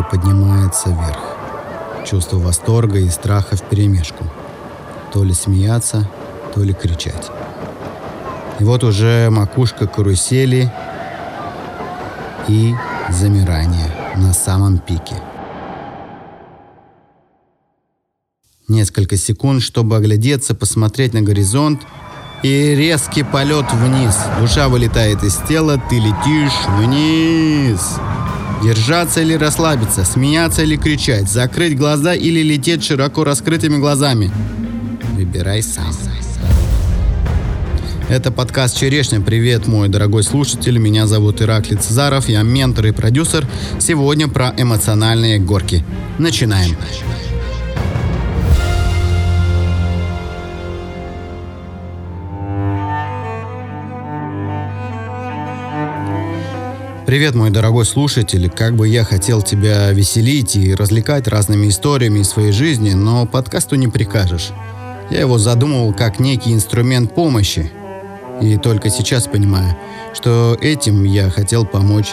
Вагонетка поднимается вверх. Чувство восторга и страха вперемешку. То ли смеяться, то ли кричать. И вот уже макушка карусели и замирание на самом пике. Несколько секунд, чтобы оглядеться, посмотреть на горизонт и резкий полет вниз. Душа вылетает из тела, ты летишь вниз. Держаться или расслабиться, смеяться или кричать, закрыть глаза или лететь широко раскрытыми глазами. Выбирай сам. Это подкаст «Черешня». Привет, мой дорогой слушатель. Меня зовут Ираклий Цезаров. Я ментор и продюсер. Сегодня про эмоциональные горки. Начинаем. Привет, мой дорогой слушатель. Как бы я хотел тебя веселить и развлекать разными историями из своей жизни, но подкасту не прикажешь. Я его задумывал как некий инструмент помощи, и только сейчас понимаю, что этим я хотел помочь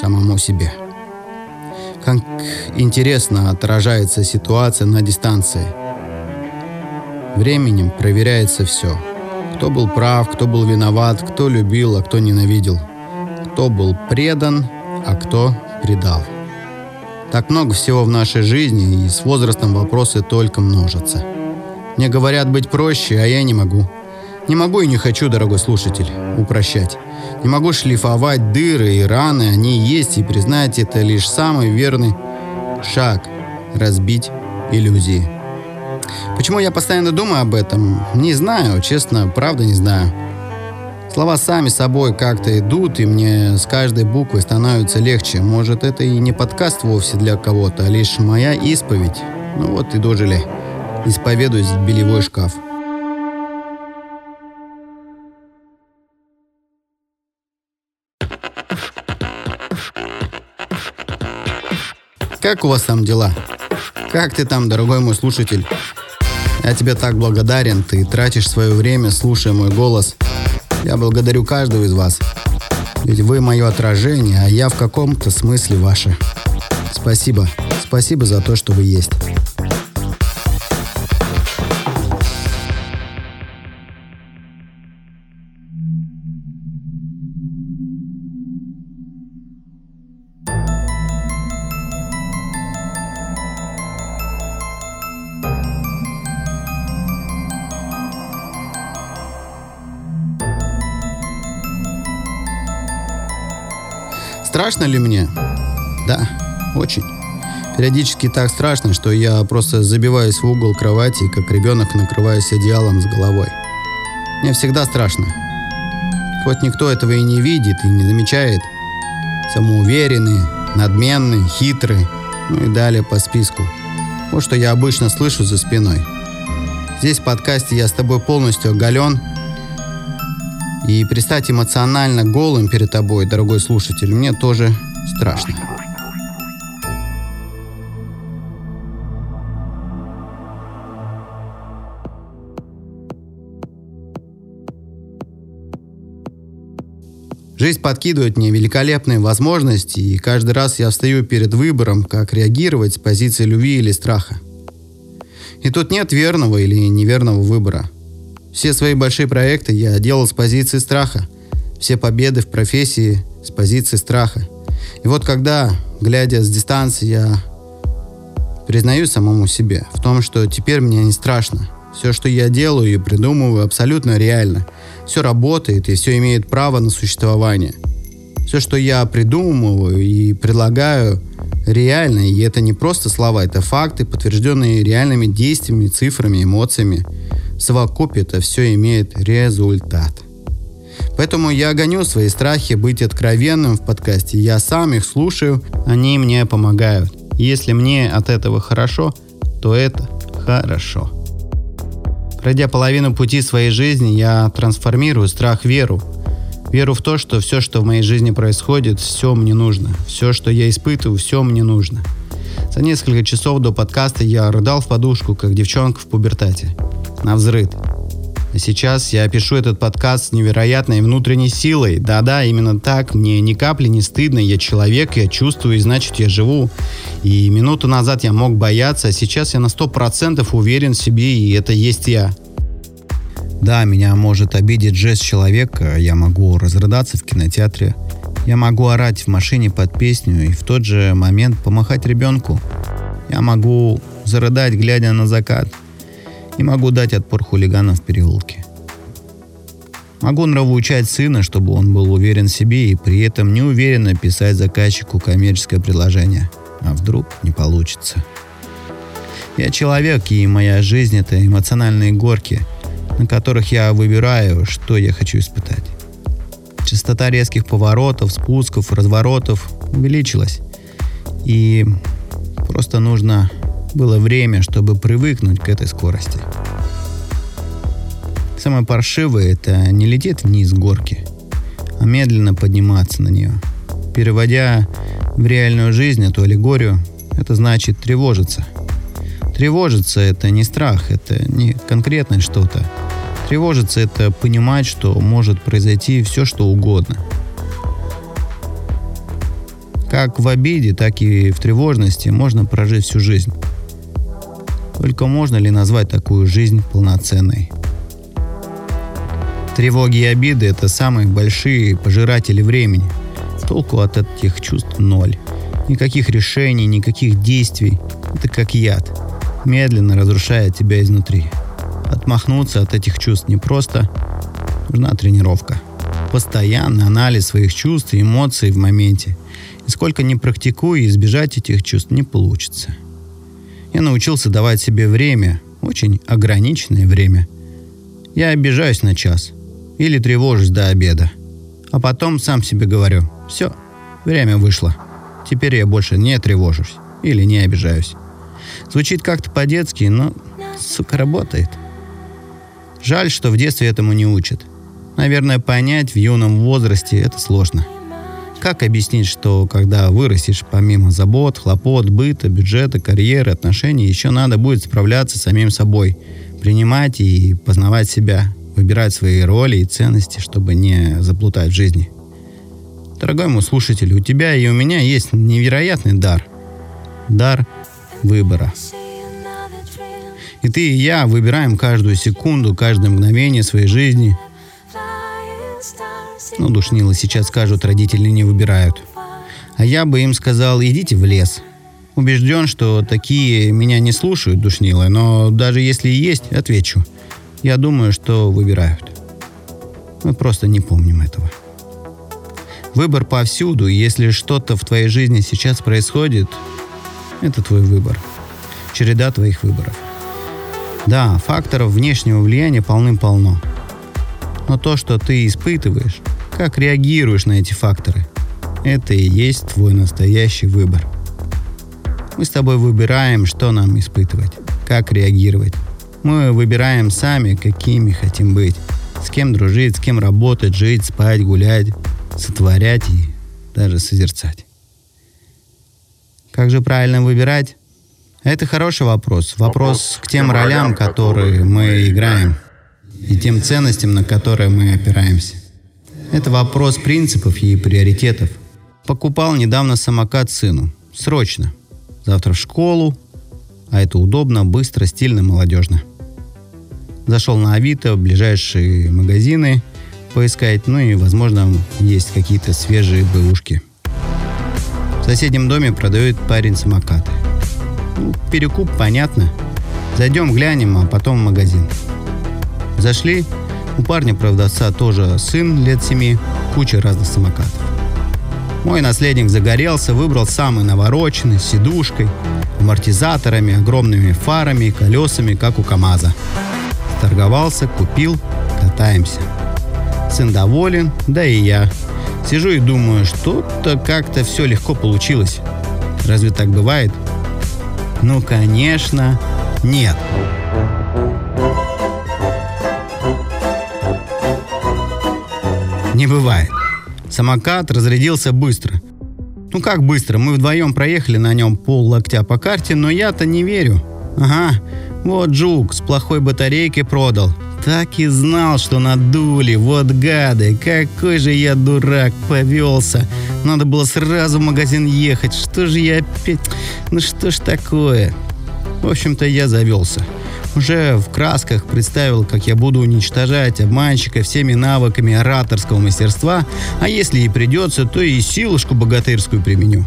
самому себе. Как интересно отражается ситуация на дистанции. Временем проверяется все. Кто был прав, кто был виноват, кто любил, а кто ненавидел. Кто был предан, а кто предал. Так много всего в нашей жизни, и с возрастом вопросы только множатся. Мне говорят быть проще, а я не могу. Не могу и не хочу, дорогой слушатель, упрощать. Не могу шлифовать дыры и раны, они есть, и признать это лишь самый верный шаг – разбить иллюзии. Почему я постоянно думаю об этом? Не знаю, честно, правда не знаю. Слова сами собой как-то идут, и мне с каждой буквой становится легче. Может, это и не подкаст вовсе для кого-то, а лишь моя исповедь. Ну вот и дожили. Исповедуюсь в белевой шкаф. Как у вас там дела? Как ты там, дорогой мой слушатель? Я тебе так благодарен, ты тратишь свое время, слушая мой голос. Я благодарю каждого из вас. Ведь вы мое отражение, а я в каком-то смысле ваше. Спасибо. Спасибо за то, что вы есть. Страшно ли мне? Да, очень. Периодически так страшно, что я просто забиваюсь в угол кровати, как ребенок накрываюсь одеялом с головой. Мне всегда страшно. Хоть никто этого и не видит, и не замечает. Самоуверенный, надменный, хитрый, ну и далее по списку. Вот что я обычно слышу за спиной. Здесь в подкасте я с тобой полностью оголен – и пристать эмоционально голым перед тобой, дорогой слушатель, мне тоже страшно. Жизнь подкидывает мне великолепные возможности, и каждый раз я встаю перед выбором, как реагировать с позиции любви или страха. И тут нет верного или неверного выбора – все свои большие проекты я делал с позиции страха. Все победы в профессии с позиции страха. И вот когда, глядя с дистанции, я признаю самому себе в том, что теперь мне не страшно. Все, что я делаю и придумываю, абсолютно реально. Все работает и все имеет право на существование. Все, что я придумываю и предлагаю, реально. И это не просто слова, это факты, подтвержденные реальными действиями, цифрами, эмоциями совокупе это все имеет результат. Поэтому я гоню свои страхи быть откровенным в подкасте. Я сам их слушаю, они мне помогают. Если мне от этого хорошо, то это хорошо. Пройдя половину пути своей жизни, я трансформирую страх в веру. Веру в то, что все, что в моей жизни происходит, все мне нужно. Все, что я испытываю, все мне нужно. За несколько часов до подкаста я рыдал в подушку, как девчонка в пубертате на взрыв. А сейчас я пишу этот подкаст с невероятной внутренней силой. Да-да, именно так. Мне ни капли не стыдно. Я человек, я чувствую, и значит я живу. И минуту назад я мог бояться, а сейчас я на сто процентов уверен в себе, и это есть я. Да, меня может обидеть жест человека, я могу разрыдаться в кинотеатре, я могу орать в машине под песню и в тот же момент помахать ребенку. Я могу зарыдать, глядя на закат – и могу дать отпор хулиганам в переулке. Могу нравоучать сына, чтобы он был уверен в себе и при этом неуверенно писать заказчику коммерческое предложение. А вдруг не получится. Я человек, и моя жизнь — это эмоциональные горки, на которых я выбираю, что я хочу испытать. Частота резких поворотов, спусков, разворотов увеличилась. И просто нужно было время, чтобы привыкнуть к этой скорости. Самое паршивое – это не лететь вниз горки, а медленно подниматься на нее. Переводя в реальную жизнь эту аллегорию, это значит тревожиться. Тревожиться – это не страх, это не конкретное что-то. Тревожиться – это понимать, что может произойти все, что угодно. Как в обиде, так и в тревожности можно прожить всю жизнь. Только можно ли назвать такую жизнь полноценной? Тревоги и обиды – это самые большие пожиратели времени. Толку от этих чувств ноль. Никаких решений, никаких действий. Это как яд. Медленно разрушает тебя изнутри. Отмахнуться от этих чувств непросто. Нужна тренировка. Постоянный анализ своих чувств и эмоций в моменте. И сколько ни практикуй, избежать этих чувств не получится. Я научился давать себе время, очень ограниченное время. Я обижаюсь на час или тревожусь до обеда. А потом сам себе говорю, все, время вышло. Теперь я больше не тревожусь или не обижаюсь. Звучит как-то по-детски, но, сука, работает. Жаль, что в детстве этому не учат. Наверное, понять в юном возрасте это сложно. Как объяснить, что когда вырастешь, помимо забот, хлопот, быта, бюджета, карьеры, отношений, еще надо будет справляться с самим собой, принимать и познавать себя, выбирать свои роли и ценности, чтобы не заплутать в жизни. Дорогой мой слушатель, у тебя и у меня есть невероятный дар. Дар выбора. И ты и я выбираем каждую секунду, каждое мгновение своей жизни – ну, душнило сейчас скажут, родители не выбирают. А я бы им сказал, идите в лес. Убежден, что такие меня не слушают, душнилы, но даже если и есть, отвечу. Я думаю, что выбирают. Мы просто не помним этого. Выбор повсюду, если что-то в твоей жизни сейчас происходит, это твой выбор. Череда твоих выборов. Да, факторов внешнего влияния полным-полно. Но то, что ты испытываешь, как реагируешь на эти факторы? Это и есть твой настоящий выбор. Мы с тобой выбираем, что нам испытывать, как реагировать. Мы выбираем сами, какими хотим быть, с кем дружить, с кем работать, жить, спать, гулять, сотворять и даже созерцать. Как же правильно выбирать? Это хороший вопрос. Вопрос к тем ролям, которые мы играем, и тем ценностям, на которые мы опираемся. Это вопрос принципов и приоритетов. Покупал недавно самокат сыну. Срочно. Завтра в школу. А это удобно, быстро, стильно, молодежно. Зашел на Авито, в ближайшие магазины поискать, ну и, возможно, есть какие-то свежие бэушки. В соседнем доме продает парень самокаты. Ну, перекуп, понятно. Зайдем, глянем, а потом в магазин. Зашли, у парня-продавца тоже сын лет семи, куча разных самокатов. Мой наследник загорелся, выбрал самый навороченный, с сидушкой, амортизаторами, огромными фарами и колесами, как у КамАЗа. Торговался, купил, катаемся. Сын доволен, да и я. Сижу и думаю, что-то как-то все легко получилось. Разве так бывает? Ну, конечно, нет. Не бывает. Самокат разрядился быстро. Ну как быстро? Мы вдвоем проехали на нем пол локтя по карте, но я-то не верю. Ага, вот жук с плохой батарейкой продал. Так и знал, что надули, вот гады, какой же я дурак, повелся. Надо было сразу в магазин ехать, что же я опять... Ну что ж такое? В общем-то, я завелся. Уже в красках представил, как я буду уничтожать обманщика всеми навыками ораторского мастерства, а если и придется, то и силушку богатырскую применю.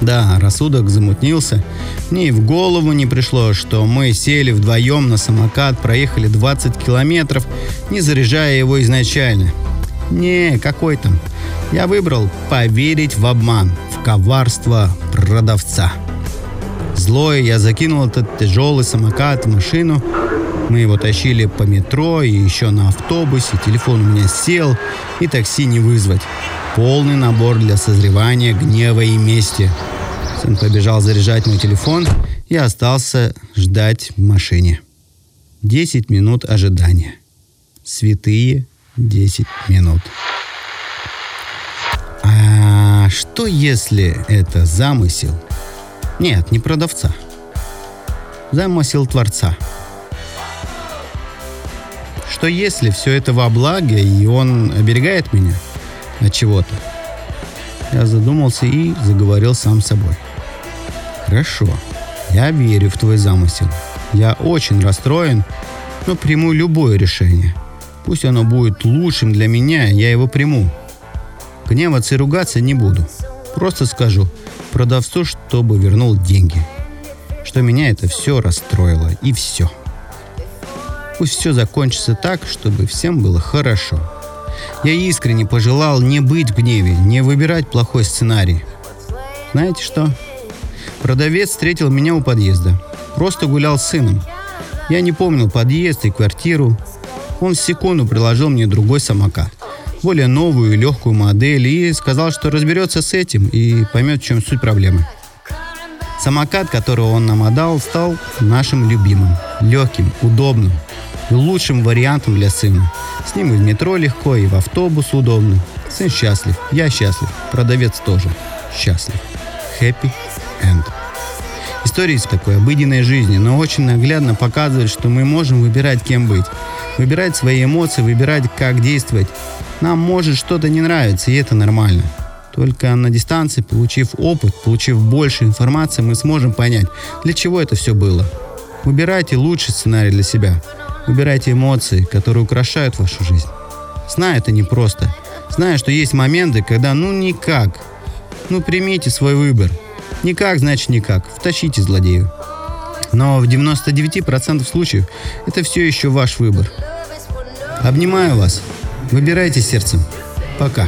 Да, рассудок замутнился. Мне и в голову не пришло, что мы сели вдвоем на самокат, проехали 20 километров, не заряжая его изначально. Не, какой там. Я выбрал поверить в обман, в коварство продавца. Злой я закинул этот тяжелый самокат в машину. Мы его тащили по метро и еще на автобусе. Телефон у меня сел, и такси не вызвать. Полный набор для созревания гнева и мести. Сын побежал заряжать мой телефон и остался ждать в машине. Десять минут ожидания. Святые десять минут. А что если это замысел – нет, не продавца. Замысел Творца. Что если все это во благо, и он оберегает меня от чего-то? Я задумался и заговорил сам собой. Хорошо, я верю в твой замысел. Я очень расстроен, но приму любое решение. Пусть оно будет лучшим для меня, я его приму. Гневаться и ругаться не буду. Просто скажу – продавцу, чтобы вернул деньги. Что меня это все расстроило. И все. Пусть все закончится так, чтобы всем было хорошо. Я искренне пожелал не быть в гневе, не выбирать плохой сценарий. Знаете что? Продавец встретил меня у подъезда. Просто гулял с сыном. Я не помнил подъезд и квартиру. Он в секунду приложил мне другой самокат более новую легкую модель и сказал, что разберется с этим и поймет, в чем суть проблемы. Самокат, который он нам отдал, стал нашим любимым, легким, удобным и лучшим вариантом для сына. С ним и в метро легко, и в автобус удобно. Сын счастлив, я счастлив, продавец тоже счастлив. Happy. История из такой обыденной жизни, но очень наглядно показывает, что мы можем выбирать, кем быть. Выбирать свои эмоции, выбирать, как действовать. Нам может что-то не нравиться, и это нормально. Только на дистанции, получив опыт, получив больше информации, мы сможем понять, для чего это все было. Выбирайте лучший сценарий для себя. Выбирайте эмоции, которые украшают вашу жизнь. Знаю, это непросто. Знаю, что есть моменты, когда ну никак. Ну примите свой выбор. Никак, значит никак. Втащите злодею. Но в 99% случаев это все еще ваш выбор. Обнимаю вас. Выбирайте сердцем. Пока.